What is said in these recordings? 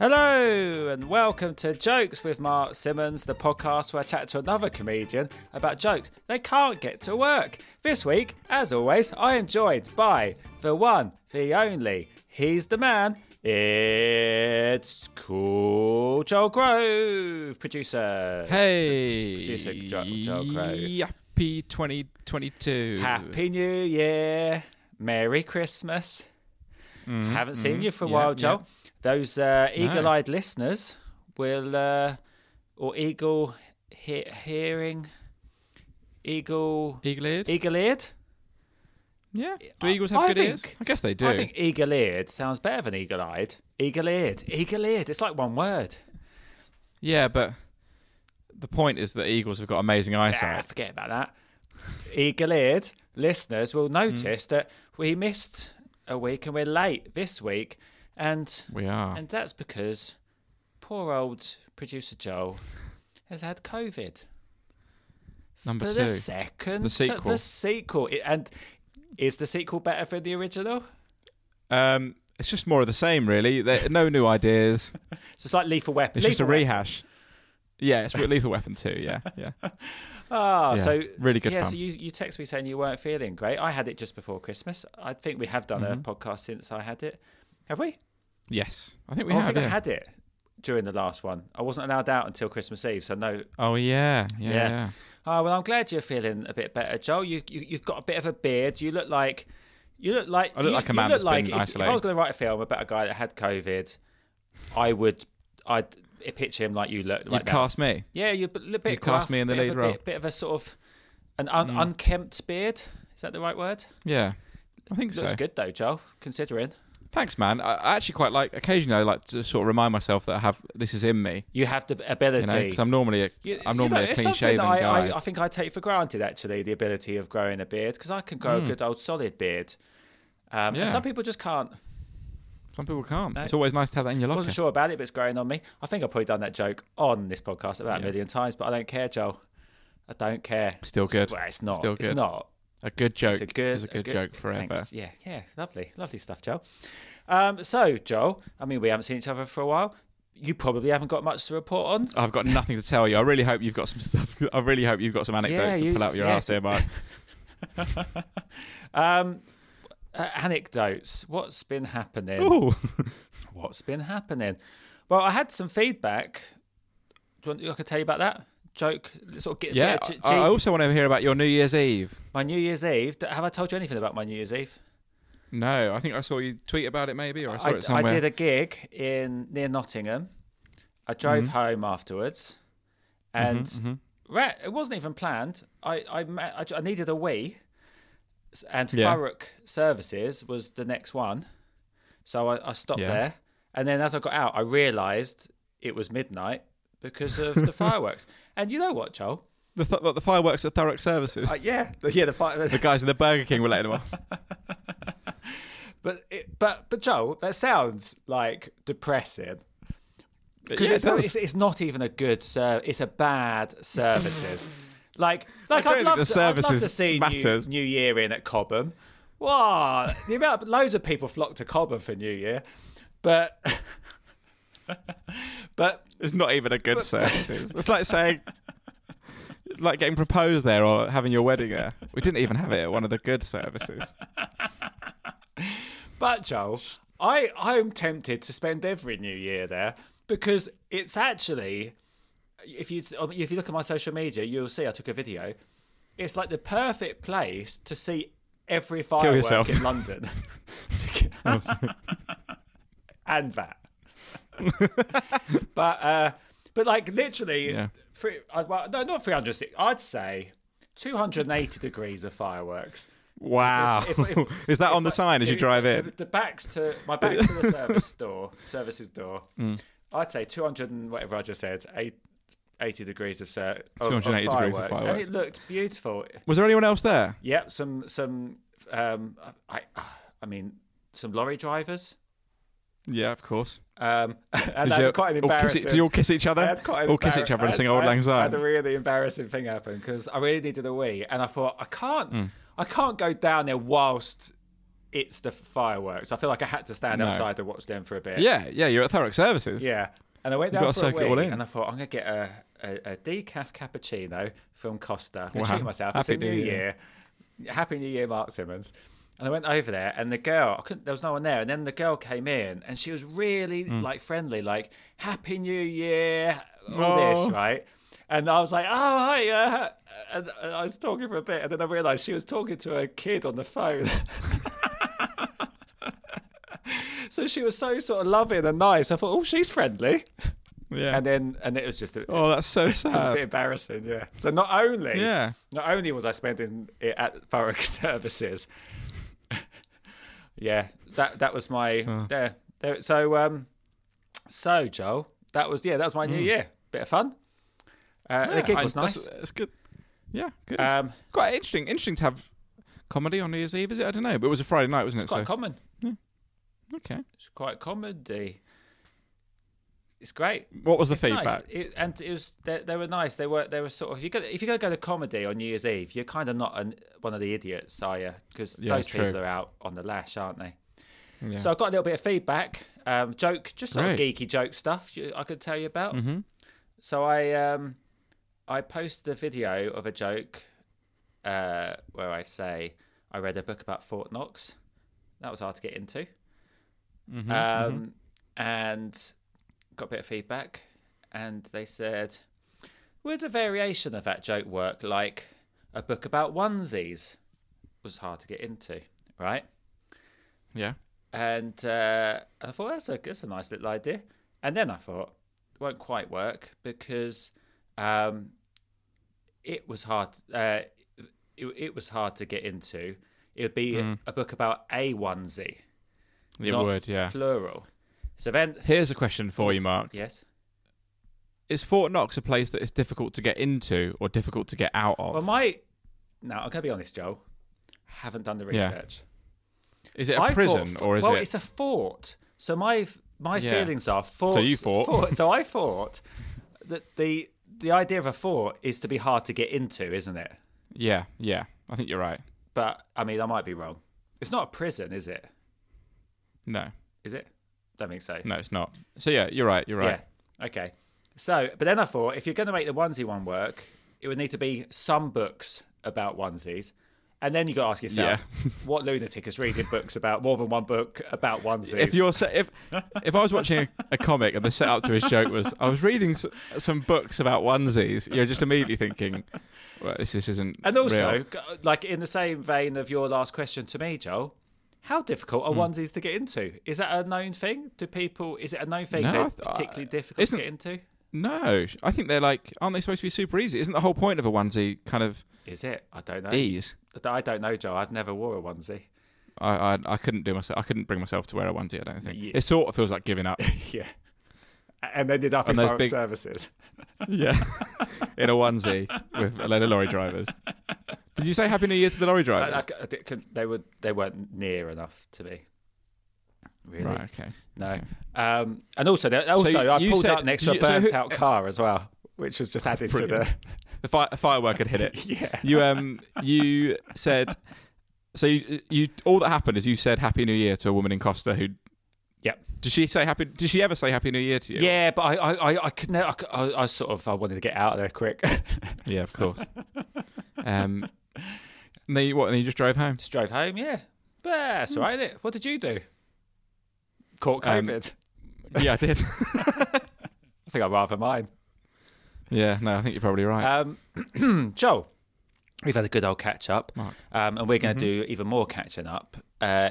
Hello and welcome to Jokes with Mark Simmons, the podcast where I chat to another comedian about jokes they can't get to work. This week, as always, I am joined by the one, the only, he's the man. It's Cool Joel Grove, producer. Hey, Producer Joel, Joel Grove. Happy 2022. Happy New Year. Merry Christmas. Haven't seen you for a Mm-hmm. Yeah, while, Joel. yeah. Those uh, eagle-eyed listeners will, uh, or eagle he- hearing, eagle, Eagle-eared? eagle-eared. yeah. Do eagles have I good think- ears? I guess they do. I think eagle-eared sounds better than eagle-eyed. Eagle-eared, eagle-eared. It's like one word. Yeah, but the point is that eagles have got amazing eyesight. forget about that. Eagle-eared listeners will notice Mm. that we missed a week and we're late this week, and we are. and that's because poor old producer Joel has had COVID Number for two. the second The sequel. The sequel, and is the sequel better than the original? Um, it's just more of the same, really. There, no new ideas. So it's like Lethal Weapon. It's just a rehash. Yeah, it's a Lethal Weapon 2, yeah. Yeah. Ah, Yeah, so really good Yeah, fun. so you you text me saying you weren't feeling great. I had it just before Christmas. I think we have done Mm-hmm. a podcast since I had it. Have we? Yes. I think we Oh, I have. think I had it during the last one. I wasn't allowed out until Christmas Eve, so no. Oh, yeah. Yeah. Yeah. yeah. Oh well, I'm glad you're feeling a bit better, Joel. You, you you've got a bit of a beard. You look like you look like I look you, like a man look that's like been if, if I was going to write a film about a guy that had COVID, I would I'd picture him like you look. You'd that. cast me. Yeah, you a bit You'd cast me in the lead role. Mm. Bit, bit of a sort of an un, unkempt beard. Is that the right word? Yeah. I think Looks so. good though, Joel. Considering Thanks, man. I, actually quite like. Occasionally, I like to sort of remind myself that I have this is in me. you have the ability. You know, because I'm normally a, You- am you know, normally a clean shaven I, guy. I, I think I take for granted, actually, the ability of growing a beard because I can grow a good old solid beard. Um, and. Yeah. some people just can't. Some people can't. No. It's always nice to have that in your I locker. wasn't sure about it, but it's growing on me. I think I've probably done that joke on this podcast about a million times, but I don't care, Joel. I don't care. Still It's- good. Well, it's not. Still It's not. A good joke It's a good, is a good, joke forever. thanks. Yeah, yeah, lovely, lovely stuff, Joel. Um, so, Joel, I mean, we haven't seen each other for a while. You probably haven't got much to report on. I've got nothing to tell you. I really hope you've got some stuff. I really hope you've got some anecdotes Yeah, to you- pull out your yeah. ass here, Mark. Um, uh, anecdotes. What's been happening? What's been happening? Well, I had some feedback. Do you want I could tell you about that joke? Sort of get yeah. a G- I also want to hear about your New Year's Eve. my New Year's Eve. Have I told you anything about my New Year's Eve? No, I think I saw you tweet about it maybe, or I saw I, it somewhere. I did a gig in near Nottingham. I drove Mm-hmm. home afterwards, and ra- it wasn't even planned. I I, I, I needed a wee, and Yeah. Thurrock Services was the next one, so I, I stopped Yeah. there. And then as I got out, I realised it was midnight because of the fireworks. And you know what, Joel? the, th- what, the fireworks at Thurrock Services. Uh, yeah, the- yeah, the fire. the guys in the Burger King were letting them off. But it, but but Joel, that sounds like depressing. because Yeah, it's, it it's it's not even a good service. It's a bad services. Like like I'd love, the to, I'd love to see New. New Year in at Cobham. Wow, the amount loads of people flock to Cobham for New Year, but but It's not even a good services. It's like saying like getting proposed there or having your wedding there? We didn't even have it at one of the good services. But Joel, I I'm tempted to spend every New Year there because it's actually, if you if you look at my social media, you'll see I took a video. It's like the perfect place to see every firework in London, and that. but uh, but like literally, Yeah. three, uh, well, no, not three hundred. I'd say two hundred and eighty degrees of fireworks. Wow. If- if- Is that on the sign as you drive in? The backs to my backs to the service door, services door. Mm. I'd say two hundred and whatever I just said, eight, 80 degrees of, ser- of, 280 of degrees of fireworks. and it looked beautiful. Was there anyone else there? Yeah, some some um, I I mean some lorry drivers. Yeah, of course. Um, and you quite an embarrassing. did you all kiss each I other? had quite an All kiss each other I and sing Old I Lang I Syne. had a really embarrassing thing happen because I really needed a wee, and I thought I can't, Hmm. I can't go down there whilst it's the fireworks. I feel like I had to stand No. outside and watch them for a bit. Yeah, yeah, you're at Thurrock Services. yeah. And I went down to for a soak it all wee, and I thought I'm gonna get a, a, a decaf cappuccino from Costa. I'm Wow. treat myself. It's a Happy new New year. Year. Happy New Year, Mark Simmons. And I went over there, and the girl, I couldn't, there was no one there. And then the girl came in, and she was really Hmm. like friendly, like "Happy New Year," all Oh. this, right? And I was like, "Oh, hi," uh, and, and I was talking for a bit, and then I realised she was talking to a kid on the phone. so she was so sort of loving and nice. I thought, "Oh, she's friendly," yeah. and then and it was just a, oh, that's so it was a bit embarrassing, yeah. So not only, Yeah. not only was I spending it at Thurrock Services, yeah, that that was my there. there so um, so Joel, that was yeah, that was my new year. Bit of fun. Uh, the gig was that's- nice. That's good. Yeah, good. Um, quite interesting. Interesting to have comedy on New Year's Eve, is it? I don't know, but it was a Friday night, wasn't it? it's quite so common. okay. It's quite comedy. It's great. What was the It's nice. feedback? It, and it was they, they were nice. They were they were sort of if you go if you're gonna go to comedy on New Year's Eve, you're kind of not an, one of the idiots, are you? Because Yeah, those true. people are out on the lash, aren't they? Yeah. So I got a little bit of feedback, um, joke, just sort of geeky joke stuff you- I could tell you about. Mhm. So I um, I posted a video of a joke uh, where I say I read a book about Fort Knox. That was hard to get into, Mhm, um, and got a bit of feedback, and they said, "Would a variation of that joke work, like a book about onesies?" Was hard to get into, right? Yeah. and uh, I thought that's a that's a nice little idea. And then I thought it won't quite work because um, it was hard. Uh, it, it was hard to get into. It would be a, a book about a onesie, It would, yeah. plural. So then, Here's a question for you, Mark. yes. Is Fort Knox a place that is difficult to get into or difficult to get out of? Well, my now I'm gonna be honest, Joe. Haven't done the Yeah. research. is it a I prison thought- or is it well, it? it's a fort. So my my Yeah. feelings are fort. So you thought. so I thought that the the idea of a fort is to be hard to get into, isn't it? Yeah, yeah. I think you're right. But I mean, I might be wrong. It's not a prison, is it? No, Is it? Don't think so. no, it's not. So yeah, you're right. You're right. Yeah. Okay. So, but then I thought if you're going to make the onesie one work, it would need to be some books about onesies. And then you got to ask yourself, what lunatic is reading books about more than one book about onesies? If you're if if I was watching a, a comic and the setup to his joke was I was reading s- some books about onesies, you're just immediately thinking, well, this, this isn't. And also, real. like in the same vein of your last question to me, Joel, how difficult are hmm. onesies to get into? Is that a known thing? Do people? Is it a known thing? No, they're th- I- particularly uh, difficult to get into. no, I think they're like, aren't they supposed to be super easy? Isn't the whole point of a onesie kind of Is it? I don't know. ease? I don't know, Joel. I've never wore a onesie. I, I I couldn't do myself. I couldn't bring myself to wear a onesie. I don't think Yeah. it sort of feels like giving up. yeah. And ended up And in those foreign big- services. yeah, in a onesie with a load of lorry drivers. Did you say Happy New Year to the lorry drivers? I- I couldn't- they were They weren't near enough to me. Really? Right. Okay. No. Um, and also, also, I you pulled said- up next to a you- so who- burnt-out car as well, which was just added to the. The fi- firework had hit it. Yeah. You um you said so you, you all that happened is you said Happy New Year to a woman in Costa who Yep. Did she say happy? Did she ever say Happy New Year to you? Yeah, but I, I, I, I could never. I, I, I sort of, I wanted to get out of there quick. Yeah, of course. um, and then you, what? And then you just drove home. Just drove home. Yeah, but that's all right. Isn't it? What did you do? Caught Um, COVID. Yeah, I did. I think I'd rather mine. yeah, no, I think you're probably right. Um, Joel, we've had a good old catch up, um, and we're going to do even more catching up uh,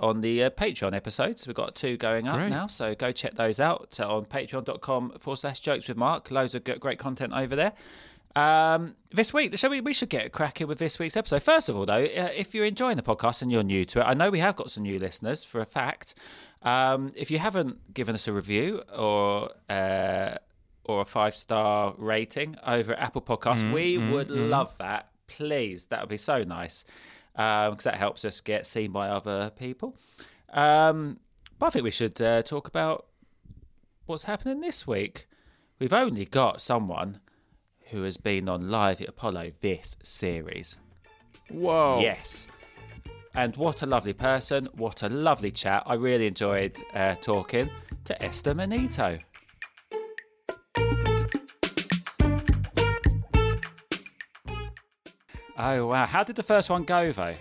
on the uh, Patreon episodes. We've got two going up Great. now, so go check those out uh, on patreon.com forward slash jokes with Mark. Loads of great content over there. Um, this week, shall we? We should get cracking with this week's episode. First of all, though, uh, if you're enjoying the podcast and you're new to it, I know we have got some new listeners for a fact. Um, if you haven't given us a review or uh, or a five star rating over at Apple Podcasts, we would love that. Please, that would be so nice because that helps us get seen by other people. Um, but I think we should uh, talk about what's happening this week. We've only got someone who has been on live at Apollo this series. Whoa. Yes. And what a lovely person. What a lovely chat. I really enjoyed uh, talking to Esther Manito. Oh, wow. How did the first one go, though?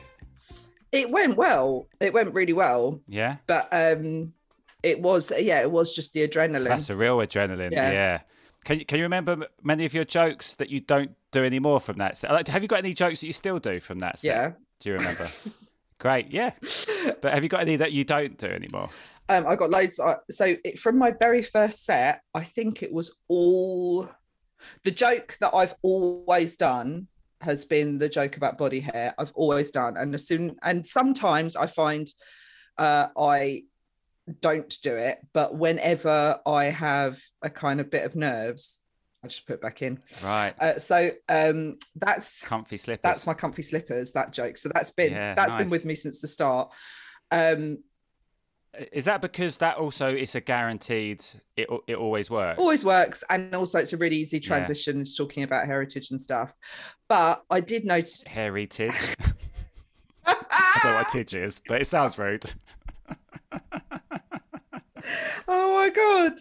It went well. It went really well, Yeah? but um, it was yeah, it was just the adrenaline. So that's a real adrenaline. Yeah. Yeah. Can you, can you remember many of your jokes that you don't do anymore from that set? Have you got any jokes that you still do from that set? Yeah. Do you remember? Great, yeah. But have you got any that you don't do anymore? Um, I got loads. uh, So it, from my very first set, I think it was all the joke that I've always done has been the joke about body hair. I've always done, and as soon and sometimes I find uh, I don't do it, but whenever I have a kind of bit of nerves, I just put it back in. Right. Uh, so um, that's Comfy slippers. that's my comfy slippers. That joke. So that's been Yeah, that's been with me since the start. Um, Is that because that also is a guaranteed? It it always works. always works and also it's a really easy transition into talking about heritage and stuff but i did notice heritage. I don't know what tidge is, but it sounds rude. oh my god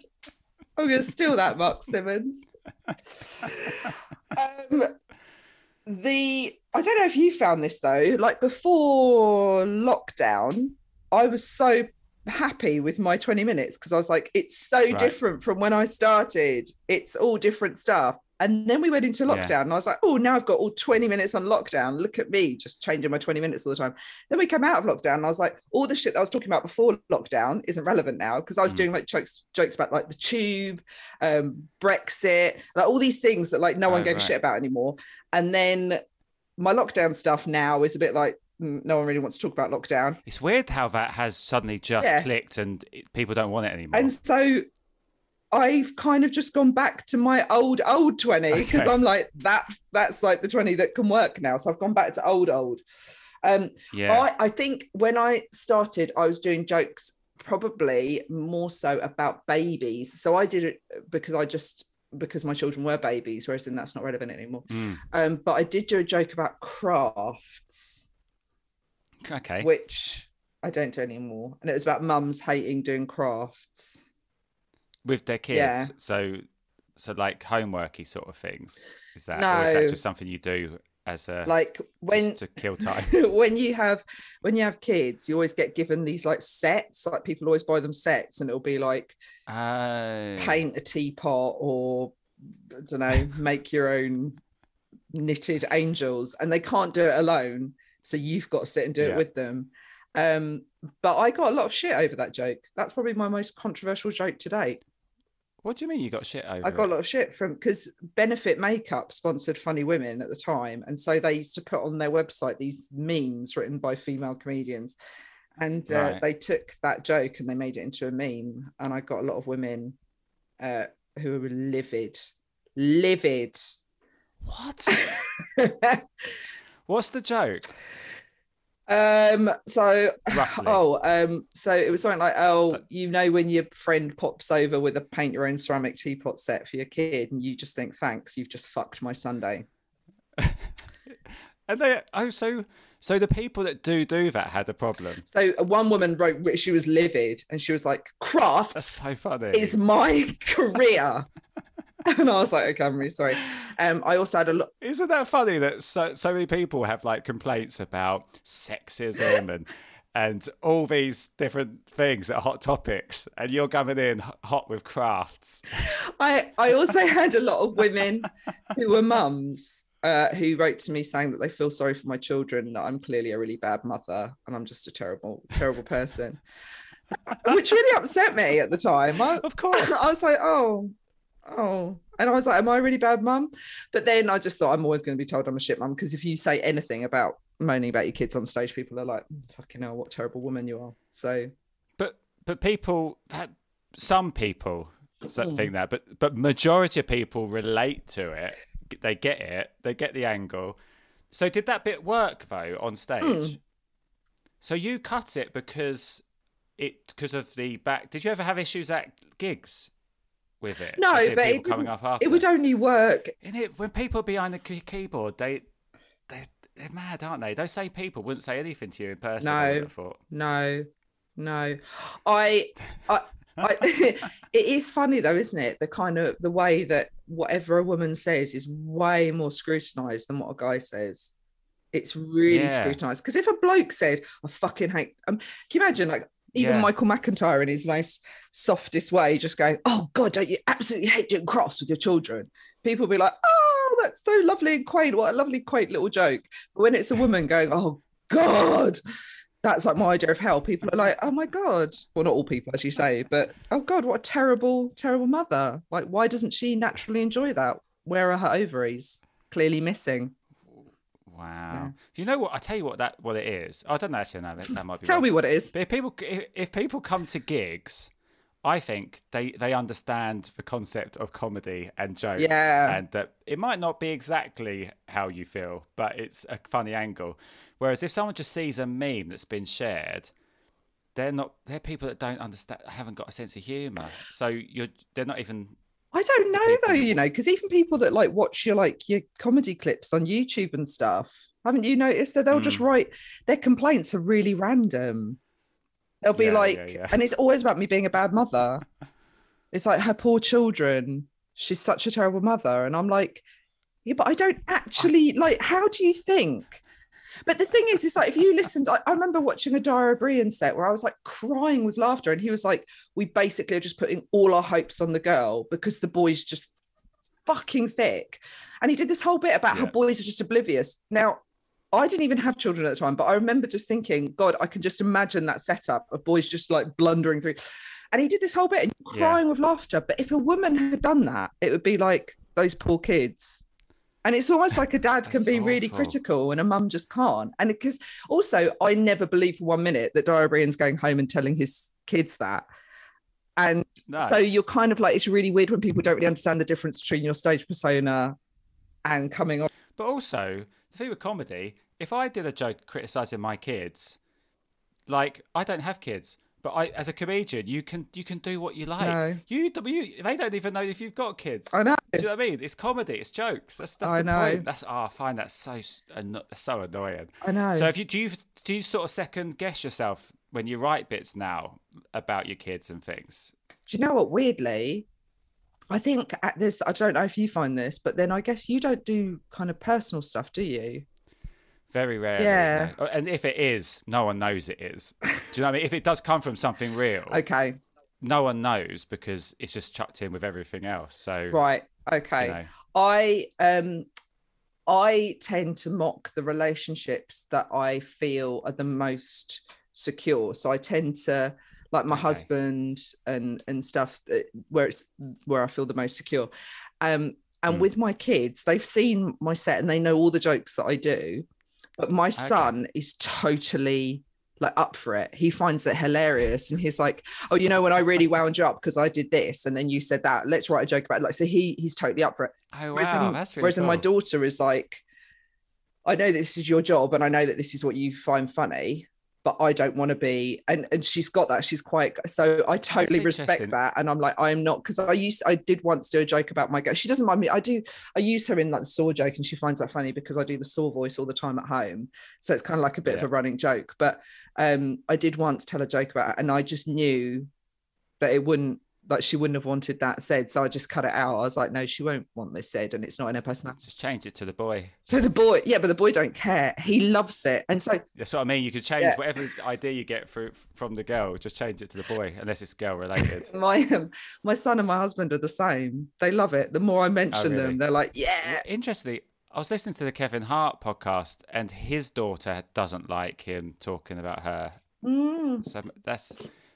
i'm gonna steal that mark simmons um the i don't know if you found this though like before lockdown i was so happy with my 20 minutes because i was like it's so Right. different from when i started it's all different stuff and then we went into Yeah. lockdown and i was like oh now i've got all 20 minutes on lockdown look at me just changing my 20 minutes all the time then we come out of lockdown and i was like all the shit that i was talking about before lockdown isn't relevant now because i was Mm. doing like jokes jokes about like the tube um brexit like all these things that like no one Oh, gave right. a shit about anymore and then my lockdown stuff now is a bit like no one really wants to talk about lockdown It's weird how that has suddenly just Yeah. clicked and it, people don't want it anymore. and so I've kind of just gone back to my old old 20 because Okay. I'm like that that's like the 20 that can work now. So I've gone back to old old. Um yeah. I, I think when I started, I was doing jokes probably more so about babies. So I did it because I just because my children were babies, whereas then that's not relevant anymore. Mm. Um, but I did do a joke about crafts, Okay. which I don't do anymore. And it was about mums hating doing crafts. With their kids. Yeah. So so like homeworky sort of things. Is that or is that just something you do as a Like when just to kill time? when you have when you have kids, you always get given these like sets. Like people always buy them sets, and it'll be like Oh. paint a teapot or I don't know, make your own knitted angels, and they can't do it alone. So you've got to sit and do Yeah. it with them. Um, but I got a lot of shit over that joke. That's probably my most controversial joke to date. What do you mean you got shit over? I got a lot of shit from because Benefit Makeup sponsored Funny Women at the time, and so they used to put on their website these memes written by female comedians, and uh, Right. they took that joke and they made it into a meme, and I got a lot of women uh, who were livid, livid. What? What's the joke? um. So Roughly. oh um. So it was something like oh you know when your friend pops over with a paint your own ceramic teapot set for your kid, and you just think thanks you've just fucked my Sunday. And they oh so so the people that do do that had a problem. So uh, one woman wrote she was livid and she was like, That's "Crafts so funny. is my career." and I was like, "Okay, I'm really sorry." Um, I also had a lot. Isn't that funny that so so many people have like complaints about sexism and and all these different things that are hot topics, and you're coming in hot with crafts. I I also had a lot of women who were mums. Uh, who wrote to me saying that they feel sorry for my children, that I'm clearly a really bad mother and I'm just a terrible, terrible person, which really upset me at the time. I, Of course. I was like, oh, oh. And I was like, am I a really bad mum? But then I just thought I'm always going to be told I'm a shit mum because if you say anything about moaning about your kids on stage, people are like, "Mm, fucking hell, what terrible woman you are. So, But but people that some people that Hmm. think that, but but majority of people relate to it. They get it. They get the angle. So did that bit work though on stage? Hmm. So you cut it because it because of the back. Did you ever have issues at gigs with it? no, but it, coming up after. it would only work. It, when people are behind the keyboard, they they they're mad, aren't they? Those same people wouldn't say anything to you in person. No. No, no. I, I, I it is funny though, isn't it? The kind of the way that whatever a woman says is way more scrutinized than what a guy says. It's really Yeah. scrutinized because if a bloke said, "I fucking hate," um, can you imagine like even Yeah. Michael McIntyre in his most softest way, just go, "Oh God, don't you absolutely hate doing cross with your children?" People be like, "Oh, that's so lovely and quaint. What a lovely quaint little joke." But when it's a woman going, "Oh God," that's like my idea of hell. People are like, "Oh my God," well, not all people, as you say, but oh God, what a terrible, terrible mother. Like, why doesn't she naturally enjoy that? Where are her ovaries? Clearly missing. Wow. You know what? I tell you what that what it is. I don't know. Actually, no, that, that might be. Tell wrong. me what it is. But if people if, if people come to gigs, I think they they understand the concept of comedy and jokes, Yeah. and that it might not be exactly how you feel, but it's a funny angle. Whereas if someone just sees a meme that's been shared, they're not they're people that don't understand, haven't got a sense of humour. So you're they're not even I don't know though, you know, because even people that like watch your like your comedy clips on YouTube and stuff, haven't you noticed that they'll just Mm. write their complaints are really random. They'll be Yeah, yeah, like, yeah. and it's always about me being a bad mother. it's like her poor children. She's such a terrible mother, and I'm like, yeah, but I don't actually like. How do you think? But the thing is, it's like if you listened, I, I remember watching a Dara Ó Briain set where I was like crying with laughter, and he was like, "We basically are just putting all our hopes on the girl because the boy's just fucking thick," and he did this whole bit about how boys are just oblivious. Now, I didn't even have children at the time, but I remember just thinking, God, I can just imagine that setup of boys just like blundering through. And he did this whole bit and Yeah. crying with laughter. But if a woman had done that, it would be like those poor kids. And it's almost like a dad can be really critical and a mum just can't. And because also, I never believe for one minute that Dara Ó Briain's going home and telling his kids that. And no. so you're kind of like, it's really weird when people don't really understand the difference between your stage persona and coming on. But also, the thing with comedy, if I did a joke criticizing my kids, like I don't have kids, but I, as a comedian, you can you can do what you like. No. You, you, they don't even know if you've got kids. I know. Do you know what I mean? It's comedy. It's jokes. That's that's I the know. point. That's oh, I find that so so annoying. I know. So if you do you do you sort of second guess yourself when you write bits now about your kids and things? do you know what weirdly i think at this i don't know if you find this but then i guess you don't do kind of personal stuff do you Very rarely. Yeah. no. And if it is, no one knows it is. Do you know what I mean? If it does come from something real, okay no one knows because it's just chucked in with everything else. So right okay you know, i um i tend to mock the relationships that i feel are the most secure so i tend to like my Okay. husband and and stuff that, where it's where i feel the most secure um and Mm. with my kids they've seen my set and they know all the jokes that i do but my ah, son is totally like up for it. He finds it hilarious and he's like oh you know when i really wound you up because i did this and then you said that. Let's write a joke about it. Like so he he's totally up for it. Oh Whereas, wow, in- that's really whereas cool. my daughter is like, I know this is your job and I know that this is what you find funny, but I don't want to be. And and she's got that. She's quite so I totally respect that. And I'm like, I am not because I used I did once do a joke about my girl. She doesn't mind me. I do I use her in like the saw joke and she finds that funny because I do the saw voice all the time at home. So it's kind of like a bit of a running joke. But um I did once tell a joke about it and I just knew that it wouldn't like she wouldn't have wanted that said. So I just cut it out. I was like, no, she won't want this said, and it's not in her personality. Just change it to the boy. So the boy, yeah, but the boy don't care. He loves it. And so That's what I mean. You could change Yeah. whatever idea you get through, from the girl, just change it to the boy, unless it's girl related. my um, my son and my husband are the same. They love it. The more I mention really? them, they're like, yeah. Interestingly, I was listening to the Kevin Hart podcast, and his daughter doesn't like him talking about her. Mm, So that's,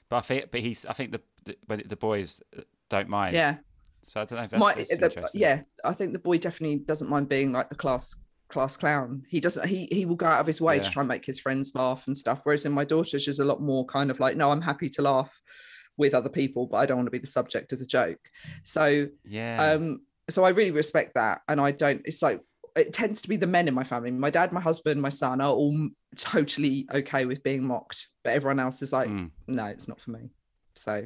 but I think, but he's, I think the the, when the boys don't mind. yeah. So I don't know if that's, My, that's the- interesting. yeah, I think the boy definitely doesn't mind being like the class class clown. He doesn't he he will go out of his way Yeah. to try and make his friends laugh and stuff. Whereas in my daughter, she's a lot more kind of like, no, I'm happy to laugh with other people, but I don't want to be the subject of the joke. So Yeah. um so i really respect that and i don't it's like it tends to be the men in my family my dad my husband my son are all totally okay with being mocked but everyone else is like Mm. no it's not for me so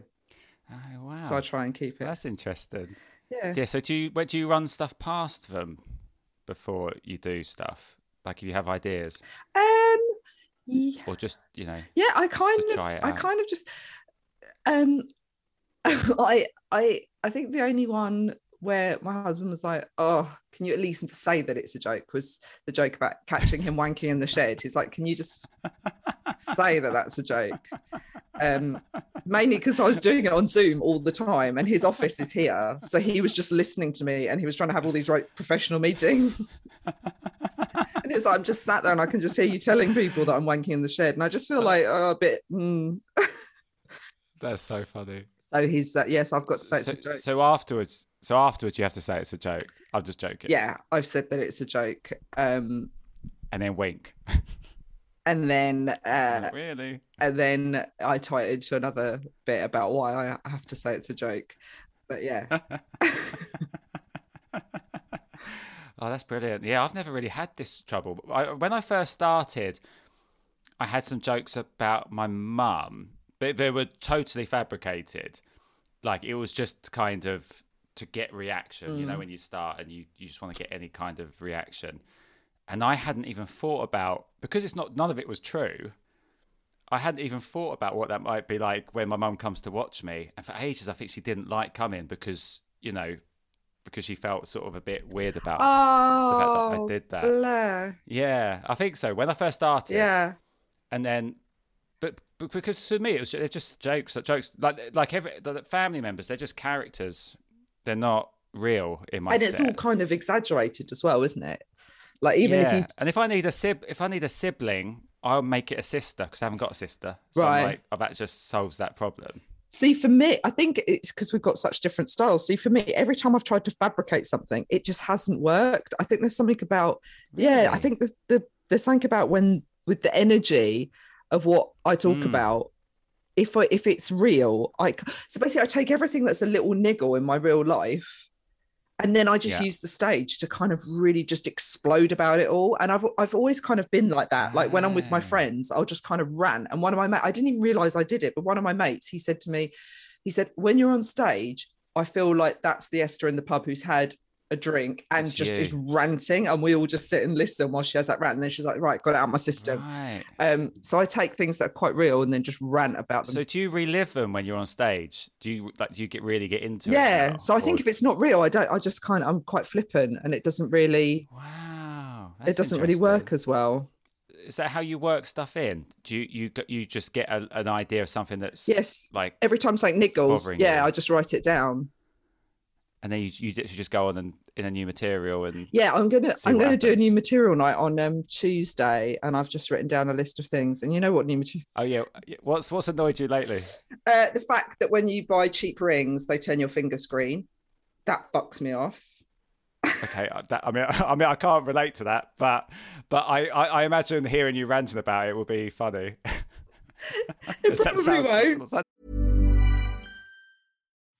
oh, wow. so i try and keep it That's interesting. yeah Yeah. So do you, where do you run stuff past them before you do stuff? Like if you have ideas, um yeah, or just you know, yeah i kind of try it i out. kind of just um i i i think the only one where my husband was like, "Oh, can you at least say that it's a joke?" Was the joke about catching him wanking in the shed? He's like, "Can you just say that that's a joke?" Um, mainly because I was doing it on Zoom all the time, and his office is here, so he was just listening to me, and he was trying to have all these right professional meetings. and it was like, I'm just sat there, and I can just hear you telling people that I'm wanking in the shed, and I just feel like oh, a bit. Mm. That's so funny. So he's uh, yes, I've got to say it's so, a joke. so afterwards, so afterwards, you have to say it's a joke. I'm just joking. yeah, I've said that it's a joke. Um, and then wink. and then uh, Not really? and then I tie it into another bit about why I have to say it's a joke. But yeah, Oh, that's brilliant. Yeah, I've never really had this trouble. I, when I first started, I had some jokes about my mum, but they were totally fabricated. Like it was just kind of to get reaction, you know, mm. when you start and you, you just want to get any kind of reaction. And I hadn't even thought about because it's not none of it was true. I hadn't even thought about what that might be like when my mum comes to watch me. And for ages, I think she didn't like coming because you know because she felt sort of a bit weird about oh, the fact that I oh, did that. Blair. Yeah, I think so. When I first started, Yeah, and then, but, but because to me it was they're just jokes, like jokes, like like every the family members, they're just characters. They're not real in my and it's set. all kind of exaggerated as well, isn't it? Like even yeah. if you and if I need a sib, if I need a sibling, I'll make it a sister because I haven't got a sister. So Right. I'm like, oh, that just solves that problem. see for me, I think it's because we've got such different styles. See for me, every time I've tried to fabricate something, it just hasn't worked. I think there's something about yeah, I think the, the there's something about when with the energy of what I talk Mm. about. If I if it's real, I so basically I take everything that's a little niggle in my real life, and then I just Yeah. use the stage to kind of really just explode about it all. And I've I've always kind of been like that. Like when I'm with my Ah. friends, I'll just kind of rant. And one of my mates, I didn't even realize I did it, but one of my mates, he said to me, he said, when you're on stage, I feel like that's the Esther in the pub who's had a drink and just you. is ranting, and we all just sit and listen while she has that rant. And then she's like, right, got it out of my system. Right. Um, so I take things that are quite real and then just rant about them. So do you relive them when you're on stage? Do you like? Do you get really get into it? yeah. So I think if it's not real, I don't. I just kind of I'm quite flippant, and it doesn't really. wow, it doesn't really work as well. Is that how you work stuff in? Do you you you just get a, an idea of something that's Yes. like, Every time something niggles, yeah, you. I just write it down. And then you you just just go on and in a new material and Yeah, I'm gonna I'm gonna do a new material night on um Tuesday, and I've just written down a list of things. And you know what new material? oh yeah, what's what's annoyed you lately? Uh, the fact that when you buy cheap rings, they turn your fingers green. That fucks me off. Okay, uh, that, I mean I mean I can't relate to that, but but I I, I imagine hearing you ranting about it will be funny. It probably won't.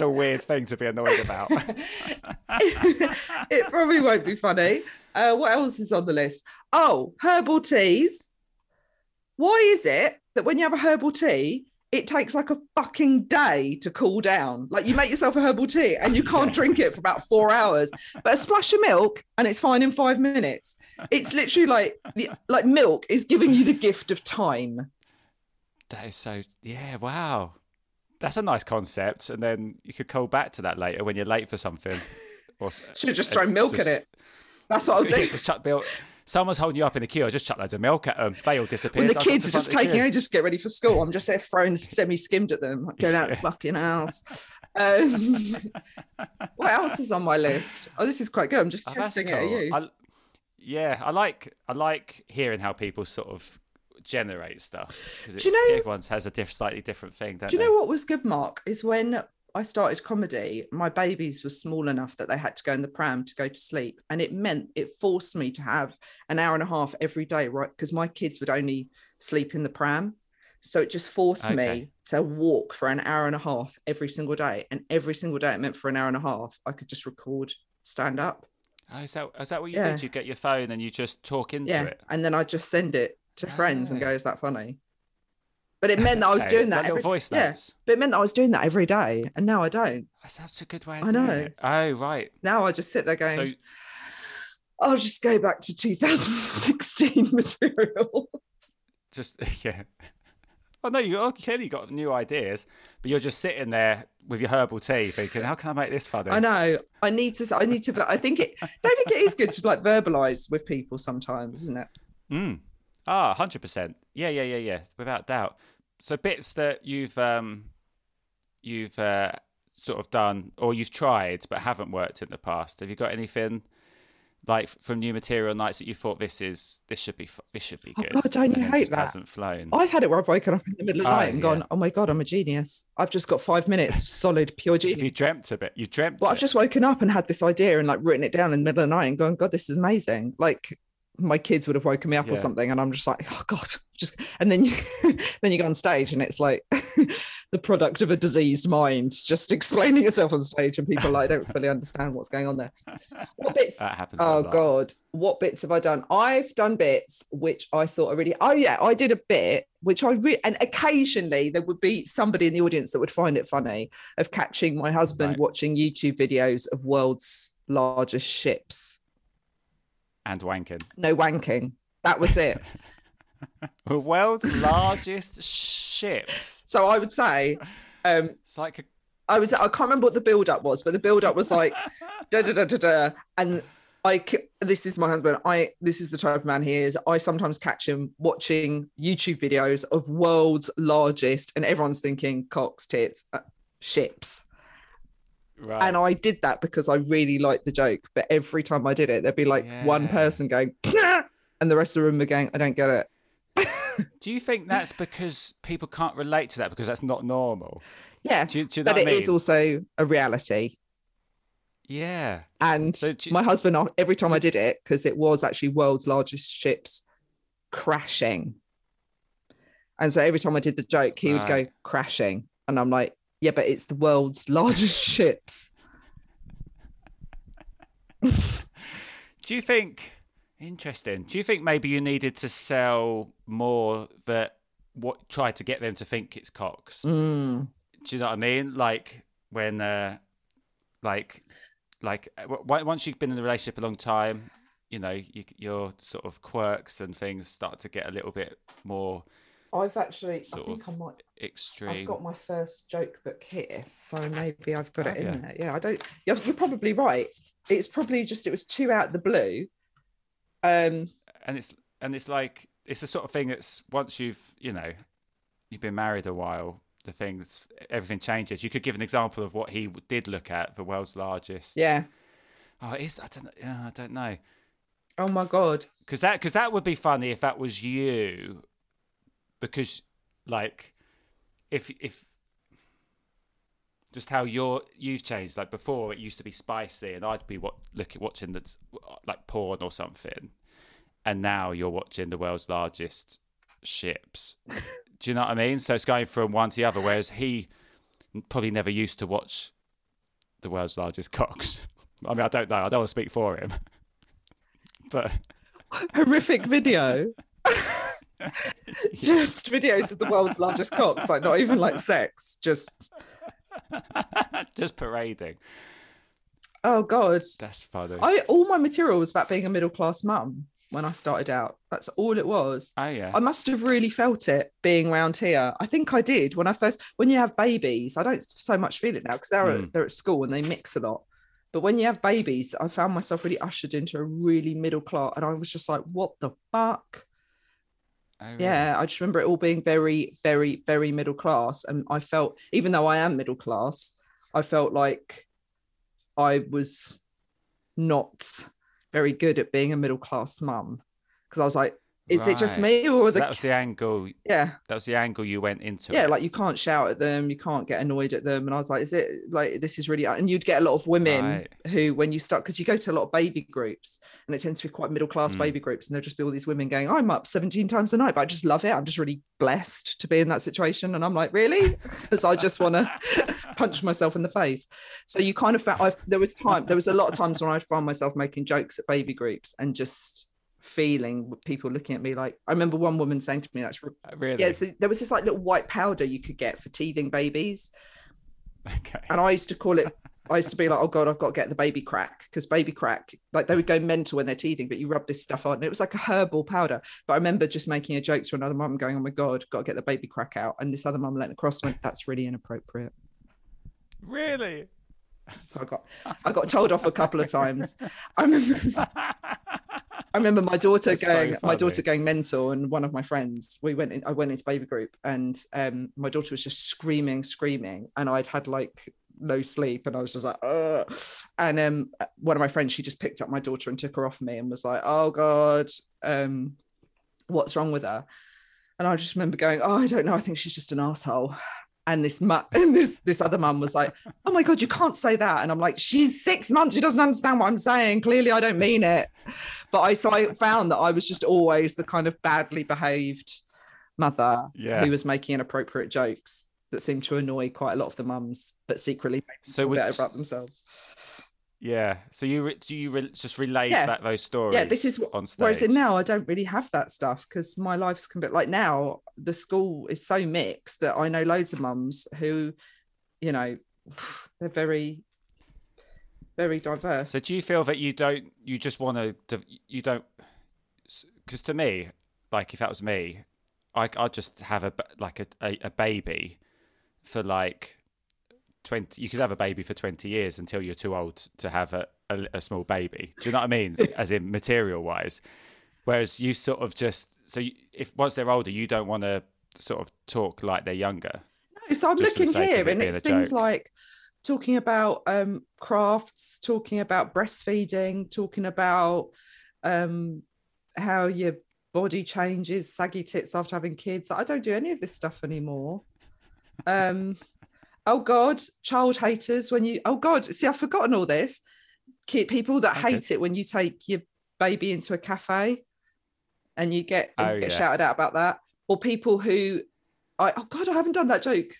A weird thing to be annoyed about. it probably won't be funny. Uh, what else is on the list? Oh, herbal teas. Why is it that when you have a herbal tea, it takes like a fucking day to cool down? Like you make yourself a herbal tea and you can't drink it for about four hours, but a splash of milk and it's fine in five minutes. It's literally like the, like milk is giving you the gift of time. that is so. Yeah, wow. That's a nice concept. And then you could call back to that later when you're late for something. Or, Should have just uh, thrown milk just- at it. That's what I'll do. Just chuck milk. Someone's holding you up in the queue. I just chuck loads of milk at them. They all disappear. when the kids are just taking ages to get ready for school, I'm just there throwing semi skimmed at them. Like, Get out of the fucking house. Um, what else is on my list? Oh, this is quite good. I'm just Oh, testing it at you. I, yeah, I like I like hearing how people sort of generate stuff because you know- everyone's has a diff- slightly different thing. Don't Do you they? know what was good, Mark? Is when I started comedy, my babies were small enough that they had to go in the pram to go to sleep. And it meant it forced me to have an hour and a half every day, right? Because my kids would only sleep in the pram. So it just forced Okay. me to walk for an hour and a half every single day. And every single day it meant for an hour and a half, I could just record stand up. Oh, is that is that what you Yeah. did? You get your phone and you just talk into Yeah. it. And then I just send it to friends and Ah. go, is that funny? But it meant that I was Okay, doing that. every- voice yeah, but it meant that I was doing that every day. And now I don't. That's such a good way. Of I know. it. Oh right. Now I just sit there going, So I'll just go back to 2016 material. just yeah. Oh no, you oh, clearly got new ideas, but you're just sitting there with your herbal tea, thinking, "How can I make this funny?" I know. I need to. I need to. But I think it. Don't think it is good to like verbalize with people sometimes, isn't it? Mm. Ah, hundred percent. Yeah, yeah, yeah, yeah. Without doubt. So bits that you've um, you've uh, sort of done or you've tried but haven't worked in the past. Have you got anything like from new material nights that you thought this is this should be this should be Oh, good? God, don't you hate just that? Hasn't flown. I've had it where I've woken up in the middle of the Oh, night and gone, "Oh my god, I'm a genius! I've just got five minutes of solid pure genius. you dreamt a bit. You dreamt. Well, it. I've just woken up and had this idea and like written it down in the middle of the night and gone, God, this is amazing. Like my kids would have woken me up Yeah. or something, and I'm just like, oh God, just and then you then you go on stage and it's like the product of a diseased mind, just explaining yourself on stage, and people like don't fully understand what's going on there. What bits? that happens. Oh. God, what bits have I done? I've done bits which I thought are really. Oh yeah, I did a bit which I re- and occasionally there would be somebody in the audience that would find it funny of catching my husband Right. watching YouTube videos of world's largest ships. And wanking. No wanking. That was it. The world's largest ships. so I would say, um, It's like a I was I can't remember what the build up was, but the build up was like da da da da da, and I. this is my husband. I this is the type of man he is. I sometimes catch him watching YouTube videos of world's largest, and everyone's thinking cocks, tits, uh, ships. Right. And I did that because I really liked the joke. But every time I did it, there'd be like one person going, and the rest of the room were going, I don't get it. Do you think that's because people can't relate to that because that's not normal? Yeah, Do you, do you know but it I is also a reality. Yeah. And So you- my husband, uh, every time I did it, because it was actually world's largest ships crashing. And so every time I did the joke, he would go crashing. And I'm like, yeah, but it's the world's largest ships. Do you think interesting? Do you think maybe you needed to sell more that what try to get them to think it's cocks? Mm. Do you know what I mean? Like when, uh, like, like w- w- once you've been in a relationship a long time, you know, you, your sort of quirks and things start to get a little bit more I've actually, I think I might, extreme. I've got my first joke book here. So maybe I've got it in there. Yeah, I don't, you're, you're probably right. It's probably just, it was too out the blue. Um, and it's and it's like it's the sort of thing that's once you've you know you've been married a while the things everything changes you could give an example of what he did look at the world's largest yeah. oh it is i don't know yeah, i don't know Oh my God. because that because that would be funny if that was you because like if if just how you're you've changed like before it used to be spicy and i'd be what looking watching that's like porn or something and now you're watching the world's largest ships. Do you know what i mean? So it's going from one to the other whereas he probably never used to watch the world's largest cocks. I mean i don't know. I don't want to speak for him. But Horrific video. just videos of the world's largest cocks, like not even like sex, just just parading. oh god. That's funny. I all my material was about being a middle class mum when I started out. That's all it was. oh yeah. I must have really felt it being around here. I think I did when I first when you have babies. I don't so much feel it now because they're Mm. at, they're at school and they mix a lot. But when you have babies, I found myself really ushered into a really middle class, and I was just like, "What the fuck?" Oh? Yeah, I just remember it all being very, very, very middle class. And I felt, even though I am middle class, I felt like I was not very good at being a middle class mum. Because I was like, is it just me or So the that was the angle. yeah, That was the angle you went into. yeah, it. like you can't shout at them, you can't get annoyed at them. And I was like, is it like this is really and you'd get a lot of women Right. who when you start because you go to a lot of baby groups and it tends to be quite middle class Mm. baby groups, and there'll just be all these women going, I'm up 17 times a night, but I just love it. I'm just really blessed to be in that situation. And I'm like, really? Because I just want to punch myself in the face. So you kind of found I've, there was time, there was a lot of times when I found myself making jokes at baby groups and just feeling people looking at me like I remember one woman saying to me that's uh, really. yeah, so there was this like little white powder you could get for teething babies, okay. and I used to call it. I used to be like, "Oh God, I've got to get the baby crack," because baby crack, like they would go mental when they're teething, but you rub this stuff on. And it was like a herbal powder. But I remember just making a joke to another mum, going, "Oh my God, got to get the baby crack out," and this other mum leant across went, "That's really inappropriate." Really. So I got, I got told off a couple of times. I remember, I remember my daughter That's so going, my daughter going mental, and one of my friends, we went in, I went into baby group, and um, my daughter was just screaming, screaming, and I'd had like no sleep, and I was just like, Ugh. and um, one of my friends, she just picked up my daughter and took her off me, and was like, oh god, um, what's wrong with her? And I just remember going, oh, I don't know, I think she's just an asshole. And this and this this other mum was like, "Oh my god, you can't say that." And I'm like, "She's six months. She doesn't understand what I'm saying. Clearly, I don't mean it." But I so I found that I was just always the kind of badly behaved mother Yeah. who was making inappropriate jokes that seemed to annoy quite a lot of the mums, but secretly So would- better about themselves. Yeah. So you re- do you re- just relay Yeah. that those stories? Yeah, this is what. on stage. Whereas in now, I don't really have that stuff because my life's a bit like now. The school is so mixed that I know loads of mums who, you know, they're very, very diverse. So do you feel that you don't? You just want to? You don't? Because to me, like if that was me, I I'd just have a like a, a, a baby for like twenty. You could have a baby for twenty years until you're too old to have a, a, a small baby. Do you know what I mean? As in material wise. Whereas you sort of just so you, if once they're older, you don't want to sort of talk like they're younger. No, so I'm just for the looking here, it and it's things joke. like talking about um, crafts, talking about breastfeeding, talking about um, how your body changes, saggy tits after having kids. I don't do any of this stuff anymore. Um, oh God, child haters. When you, oh God, see, I've forgotten all this. People that Okay. hate it when you take your baby into a cafe and you get, Oh, you get yeah. shouted out about that, or people who, I oh god, I haven't done that joke.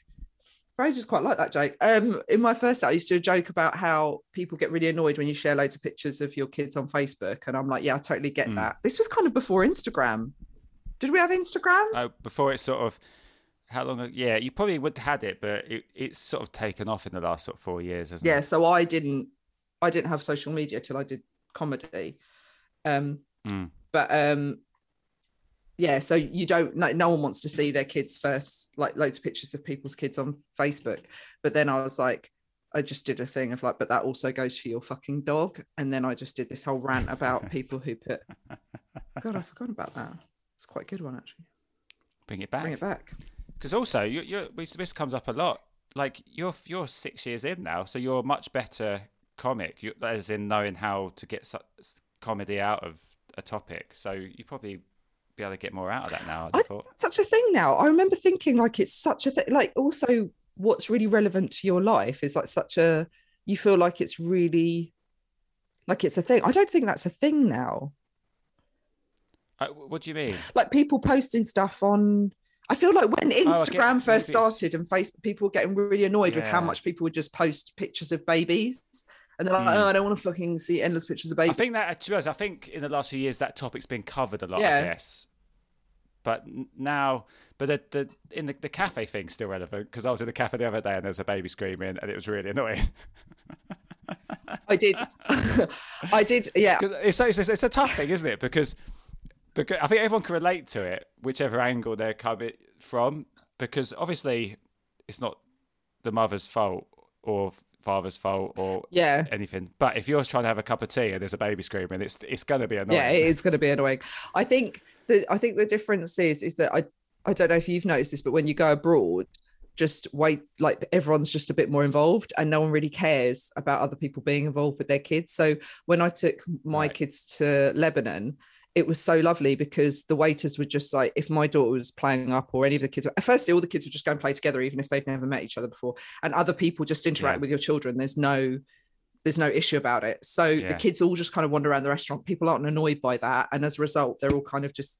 I just quite like that joke. Um, in my first set, I used to joke about how people get really annoyed when you share loads of pictures of your kids on Facebook, and I'm like, yeah, I totally get Mm. that. This was kind of before Instagram. Did we have Instagram? Oh, before it's sort of how long? Yeah, you probably would have had it, but it, it's sort of taken off in the last sort of four years, hasn't yeah it? so i didn't i didn't have social media till i did comedy um Mm. but um yeah so you don't no, no one wants to see their kids first like loads of pictures of people's kids on facebook but then i was like i just did a thing of like but that also goes for your fucking dog and then i just did this whole rant about people who put god i forgot about that it's quite a good one actually Bring it back. bring it back Because also, you, you, this comes up a lot. Like you're you're six years in now, so you're a much better comic. You, as in knowing how to get su- comedy out of a topic. So you probably be able to get more out of that now. I'd I thought. such a thing now. I remember thinking like it's such a thing. Like also, what's really relevant to your life is like such a. You feel like it's really, like it's a thing. I don't think that's a thing now. Uh, what do you mean? Like people posting stuff on. I feel like when Oh, Instagram first started and Facebook, people were getting really annoyed with how much people would just post pictures of babies, and they're like, Hmm. "Oh, I don't want to fucking see endless pictures of babies." I think that to be honest, I think in the last few years that topic's been covered a lot. I guess. But now, but the, the in the, the cafe thing's still relevant because I was in the cafe the other day and there was a baby screaming and it was really annoying. I did, I did, yeah. it's, it's, it's a tough thing, isn't it? Because because I think everyone can relate to it, whichever angle they're coming from. Because obviously, it's not the mother's fault or father's fault or Yeah. anything. But if you're trying to have a cup of tea and there's a baby screaming, it's it's going to be annoying. Yeah, it is going to be annoying. I think the I think the difference is is that I I don't know if you've noticed this, but when you go abroad, just wait like everyone's just a bit more involved and no one really cares about other people being involved with their kids. So when I took my Right. kids to Lebanon, it was so lovely because the waiters were just like, if my daughter was playing up or any of the kids, firstly, all the kids would just go and play together, even if they'd never met each other before. And other people just interact Yeah. with your children. There's no there's no issue about it. So the kids all just kind of wander around the restaurant. People aren't annoyed by that. And as a result, they're all kind of just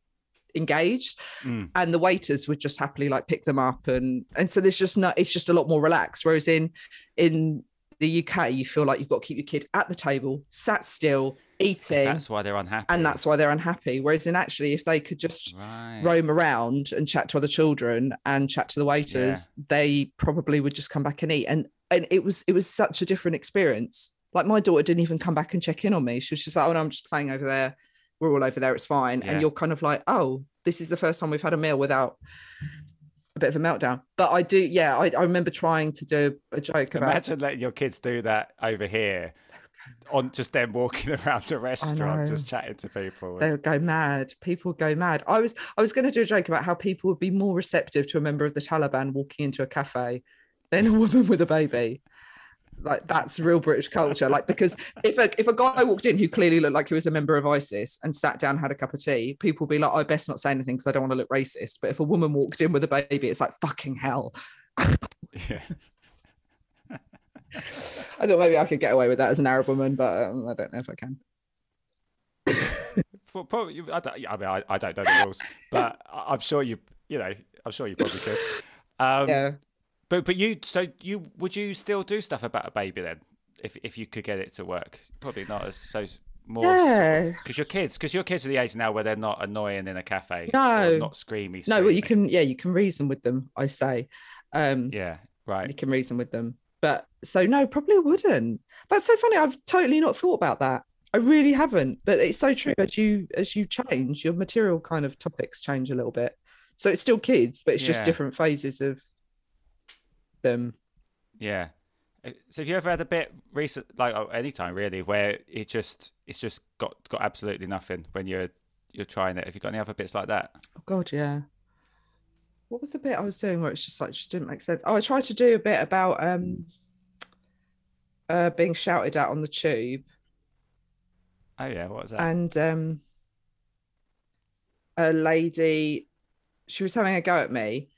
engaged. Mm. And the waiters would just happily like pick them up and and so there's just not it's just a lot more relaxed. Whereas in in the UK, you feel like you've got to keep your kid at the table, sat still, eating, That's why they're unhappy. and that's why they're unhappy. Whereas in actually, if they could just right. roam around and chat to other children and chat to the waiters, they probably would just come back and eat. And and it was it was such a different experience. Like my daughter didn't even come back and check in on me. She was just like, "Oh no, I'm just playing over there. We're all over there. It's fine." Yeah. And you're kind of like, "Oh, this is the first time we've had a meal without." A bit of a meltdown, but I do, yeah. I, I remember trying to do a joke about Imagine letting your kids do that over here, on just them walking around a restaurant, just chatting to people. they would go mad. People go mad. I was I was going to do a joke about how people would be more receptive to a member of the Taliban walking into a cafe than a woman with a baby. Like that's real British culture. Like because if a if a guy walked in who clearly looked like he was a member of ISIS and sat down had a cup of tea, people would be like, I best not say anything because I don't want to look racist. But if a woman walked in with a baby, it's like fucking hell. yeah. I thought maybe I could get away with that as an Arab woman, but um, I don't know if I can. Well, probably, I, don't, I mean, I, I don't know the rules, but I'm sure you, you know, I'm sure you probably could. Um, Yeah. But but you, so you would you still do stuff about a baby then, if if you could get it to work? Probably not as so more. Yeah. Because your kids, because your kids are the age now where they're not annoying in a cafe. No. Not screamy. No, well, you can yeah, you can reason with them, I say. Um Yeah. Right. You can reason with them. But so no, probably wouldn't. That's so funny. I've totally not thought about that. I really haven't. But it's so true as you as you change, your material kind of topics change a little bit. So it's still kids, but it's just different phases of them. Yeah. Uh, So have you ever had a bit recent, like oh, any time really, where it just it's just got got absolutely nothing when you're you're trying it? Have you got any other bits like that? Oh god, yeah. What was the bit I was doing where it's just like just didn't make sense? Oh, I tried to do a bit about um uh being shouted at on the tube. Oh yeah, what was that? and um a lady she was having a go at me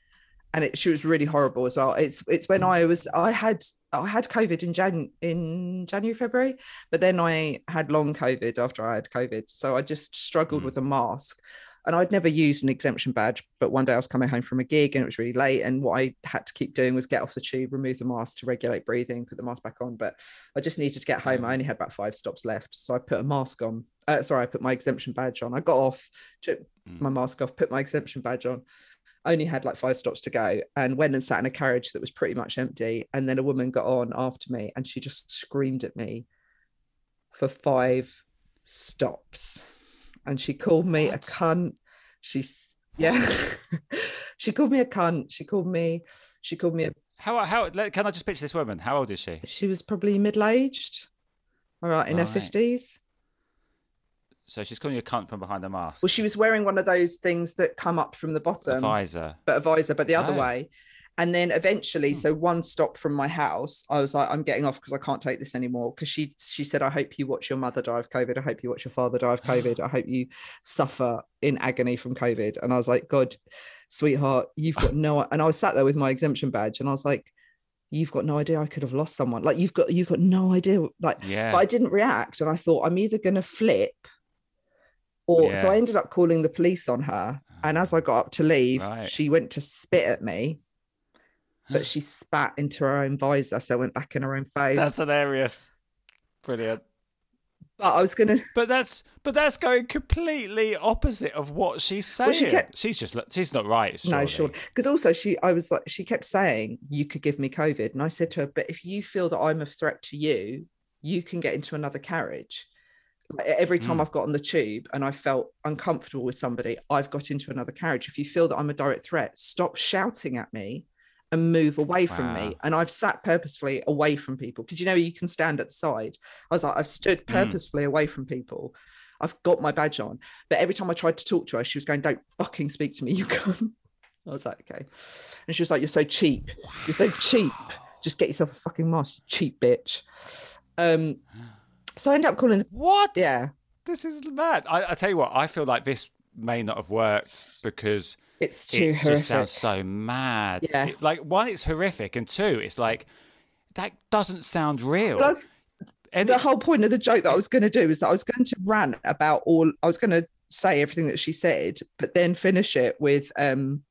and it, she was really horrible as well it's it's when i was i had i had covid in jan in january february but then i had long covid after i had covid so i just struggled Mm. with a mask And I'd never used an exemption badge, but one day I was coming home from a gig and it was really late. And what I had to keep doing was get off the tube, remove the mask to regulate breathing, put the mask back on. But I just needed to get home. I only had about five stops left. So I put a mask on. Uh, sorry, I put my exemption badge on. I got off, took my mask off, put my exemption badge on. Only had like five stops to go and went and sat in a carriage that was pretty much empty. And then a woman got on after me and she just screamed at me for five stops. And she called me a cunt. She's yeah. she called me a cunt. She called me, she called me a How how can I just picture this woman? How old is she? she was probably middle-aged. All right, in her Right. fifties. So she's calling you a cunt from behind the mask. Well, she was wearing one of those things that come up from the a bottom. visor. but a visor, but the other Oh. way. And then eventually, Hmm. so one stop from my house, I was like, I'm getting off because I can't take this anymore. Because she she said, I hope you watch your mother die of COVID. I hope you watch your father die of COVID. I hope you suffer in agony from COVID. And I was like, God, sweetheart, you've got no and I was sat there with my exemption badge and I was like, You've got no idea I could have lost someone. Like you've got you've got no idea. Like Yeah. but I didn't react. And I thought I'm either gonna flip or so I ended up calling the police on her. And as I ah. got up to leave, Right. she went to spit at me, but she spat into her own visor, so it went back in her own face. That's hilarious. Brilliant. but I was gonna But that's but that's going completely opposite of what she's saying. Well, she kept- She's just she's not right. no, sure. Because also she I was like, she kept saying, You could give me COVID. And I said to her, But if you feel that I'm a threat to you, you can get into another carriage. Every time Mm. I've got on the tube and I felt uncomfortable with somebody, I've got into another carriage. If you feel that I'm a direct threat, stop shouting at me and move away from me. And I've sat purposefully away from people because you know you can stand at the side. I was like, I've stood purposefully away from people. I've got my badge on, but every time I tried to talk to her, she was going, "Don't fucking speak to me, you cunt." I was like, "Okay," and she was like, "You're so cheap. You're so cheap. Just get yourself a fucking mask, you cheap bitch." Um, so I end up calling. What? Yeah, This is mad. I, I tell you what, I feel like this may not have worked because it's too it horrific. just sounds so mad. Yeah. It- like one, it's horrific, and two, it's like that doesn't sound real. Was- And the it- whole point of the joke that I was going to do is that I was going to rant about all. I was going to say everything that she said, but then finish it with um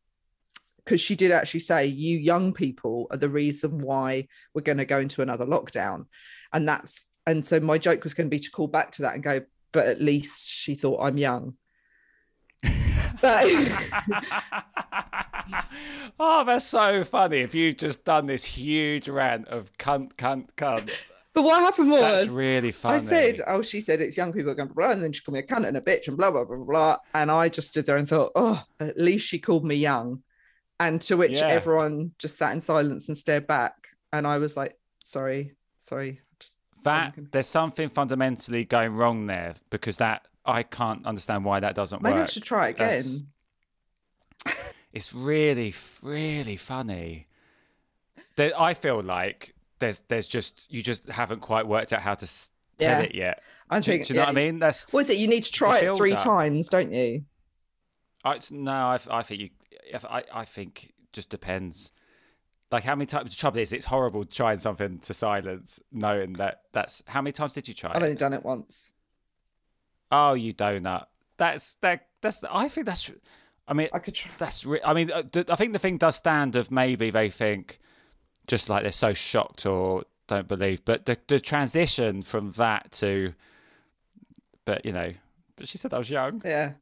because she did actually say you young people are the reason why we're going to go into another lockdown, and that's and so my joke was going to be to call back to that and go, but at least she thought I'm young. but oh, that's so funny. If you've just done this huge rant of cunt, cunt, cunt, but what happened was that's really funny. I said, oh, she said it's young people going blah, blah, and then she called me a cunt and a bitch and blah blah blah blah. blah. And I just stood there and thought, oh, at least she called me young. And to which Yeah. everyone just sat in silence and stared back. And I was like, sorry, sorry. That there's something fundamentally going wrong there because that I can't understand why that doesn't maybe work. Maybe I should try it again. It's really, really funny. There, I feel like there's there's just you just haven't quite worked out how to tell Yeah. it yet. I think. do you know what I mean? That's What is it? You need to try it three up. times, don't you? I, no, I, I think you. I, I think just depends. Like how many times? The trouble is, it's horrible trying something to silence, knowing that that's how many times did you try? I've it? only done it once. Oh, you donut. That's that. That's. I think that's. I mean, I could try. that's. I mean, uh, I think the thing does stand of maybe they think, just like they're so shocked or don't believe, but the the transition from that to, but you know, but she said I was young. Yeah,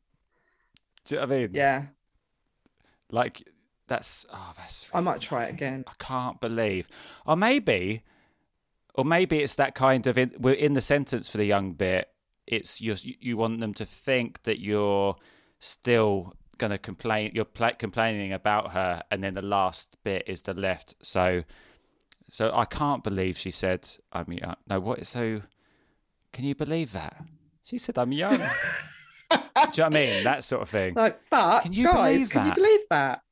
Do you know what I mean? yeah. Like that's. Oh, that's. I might try it again. I can't believe. Or maybe, or maybe it's that kind of in, we're in the sentence for the young bit. It's you. You want them to think that you're still going to complain. You're pla complaining about her, and then the last bit is the left. So, so I can't believe she said "I mean, young. No, what? So, can you believe that? She said I'm young. Do you know what I mean? That sort of thing. Like, but Can you guys, believe can you believe that?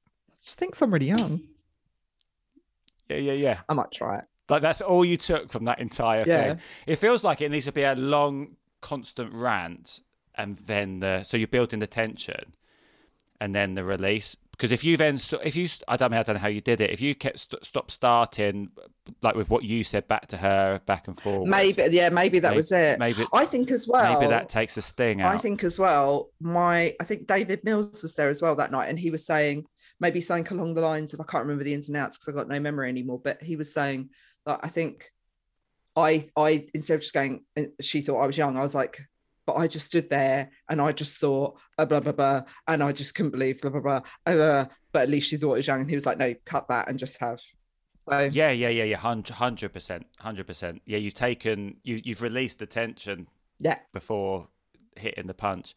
She thinks I'm really young. Yeah, yeah, yeah. I might try it. Like that's all you took from that entire Yeah. thing. It feels like it needs to be a long, constant rant, and then the so you're building the tension, and then the release. Because if you then, if you, I don't know, I don't know how you did it. If you kept st- stop starting, like with what you said back to her, back and forth. Maybe, yeah, maybe that Maybe- was it. maybe- I think as well. maybe that takes a sting out. I think as well, my I think David Mills was there as well that night, and he was saying maybe something along the lines of I can't remember the ins and outs because I've got no memory anymore, but he was saying like I think I I instead of just going uh, she thought I was young, I was like, but I just stood there and I just thought uh, blah blah blah, and I just couldn't believe blah blah blah. Uh, but at least she thought it was young, and he was like, no, cut that and just have. So Yeah, yeah, yeah, yeah, hundred percent, hundred percent. Yeah, you've taken, you, you've released the tension yeah, before hitting the punch.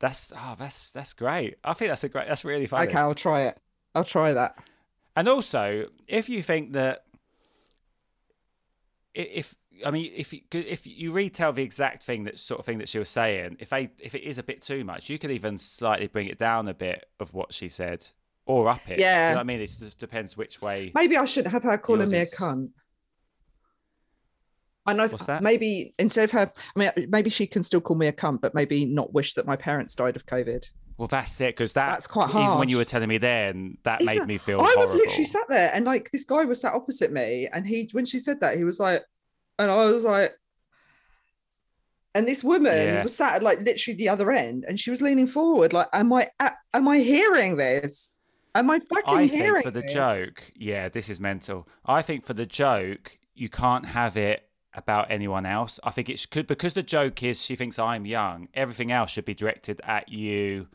That's oh, that's that's great. I think that's a great. That's really funny. okay, I'll try it. I'll try that. And also, if you think that, if I mean, if you, if you retell the exact thing that sort of thing that she was saying, if they if it is a bit too much, you could even slightly bring it down a bit of what she said, or up it. Yeah. you know what I mean? It just depends which way. Maybe I shouldn't have her calling me a cunt. I know What's that? maybe instead of her, I mean, maybe she can still call me a cunt, but maybe not wish that my parents died of COVID. Well, that's it, because that That's quite Even when you were telling me then, that Is made that- me feel. I was literally sat there, and like this guy was sat opposite me, and he, when she said that, he was like, and I was like, and this woman Yeah. was sat at like literally the other end, and she was leaning forward, like, am I, am I hearing this? Am I fucking I hearing think for the this? joke, yeah, this is mental. I think for the joke, you can't have it about anyone else. I think it could because the joke is she thinks I'm young. Everything else should be directed at you,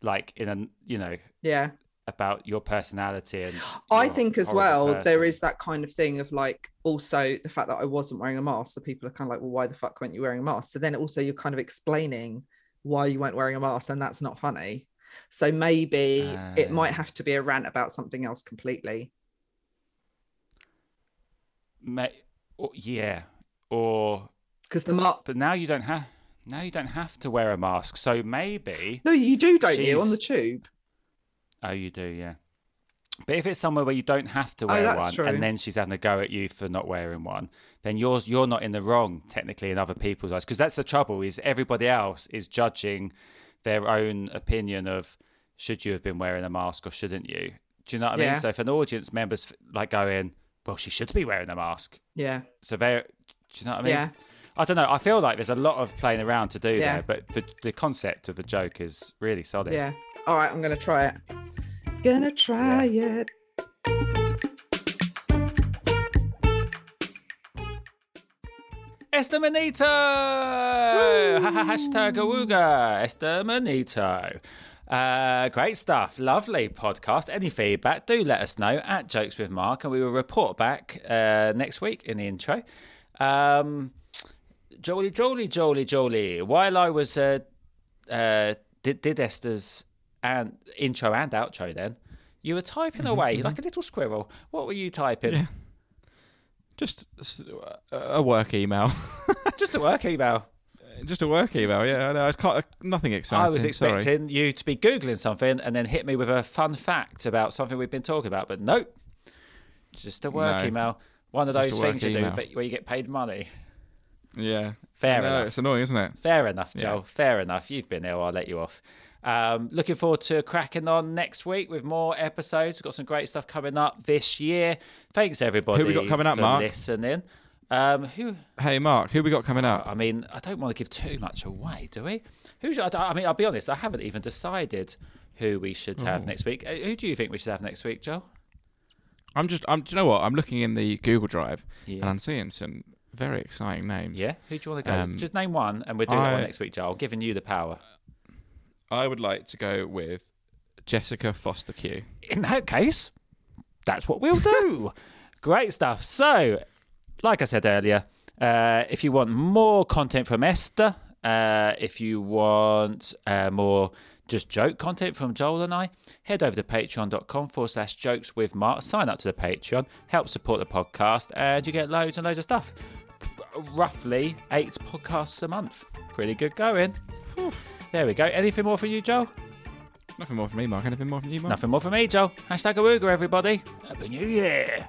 like in a you know Yeah. about your personality and. I think as well there person. is that kind of thing of like also the fact that I wasn't wearing a mask. So people are kind of like, well, why the fuck weren't you wearing a mask? So then also you're kind of explaining why you weren't wearing a mask, and that's not funny. So maybe it Ah. might have to be a rant about something else completely. Ma- or, yeah, or Because the mark but now you don't have now you don't have to wear a mask. So maybe No, you do, don't you, on the tube? Oh, you do, yeah. But if it's somewhere where you don't have to Oh, wear that's one, true. and then she's having a go at you for not wearing one, then you're you're not in the wrong technically in other people's eyes. Because that's the trouble is everybody else is judging their own opinion of should you have been wearing a mask or shouldn't you. Do you know what I Yeah. mean? So if an audience member's like going, well, she should be wearing a mask, Yeah. so they, do you know what I mean? Yeah. I don't know. I feel like there's a lot of playing around to do Yeah. there, but the the concept of the joke is really solid. Yeah. All right, I'm gonna try it. Gonna try it. Esther Manito! Ha- ha- Hashtag awooga. Esther Manito. Uh, great stuff. Lovely podcast. Any feedback, do let us know at Jokes with Mark, and we will report back uh, next week in the intro. Um, jolly, jolly, jolly, Jolie. While I was uh, uh, did, did Esther's and intro and outro, then you were typing away like a little squirrel. What were you typing? Yeah. Just a work email. Just a work email. Just a work email. Yeah, I know. I can't, nothing exciting. I was sorry. expecting you to be googling something and then hit me with a fun fact about something we've been talking about, but nope. Just a work No. email. One of those things you do where you get paid money. Yeah. Fair know, enough. It's annoying, isn't it? Fair enough, Yeah. Joel. Fair enough. You've been ill. I'll let you off. Um, looking forward to cracking on next week with more episodes. We've got some great stuff coming up this year. Thanks everybody. Who we got coming up, for Mark? Listening. Um, who? Hey, Mark, who we got coming up? I mean, I don't want to give too much away, do we? Who? Should, I, I mean, I'll be honest. I haven't even decided who we should have next week. Uh, Who do you think we should have next week, Joel? I'm just. I'm. Do you know what? I'm looking in the Google Drive Yeah. and I'm seeing some very exciting names. Yeah. Who do you want to go? Um, Just name one, and we'll do that one I- next week, Joel. I'm giving you the power. I would like to go with Jessica Fostekew. in that case, that's what we'll do. Great stuff. So, like I said earlier, uh, if you want more content from Esther, uh, if you want uh, more just joke content from Joel and I, head over to patreon.com forward slash jokes with Mark. Sign up to the Patreon, help support the podcast, and you get loads and loads of stuff. Roughly eight podcasts a month. Pretty good going. There we go. Anything more for you, Joel? Nothing more from me, Mark. Anything more from you, Mark? Nothing more from me, Joel. Hashtag Awooga, everybody. Happy New Year.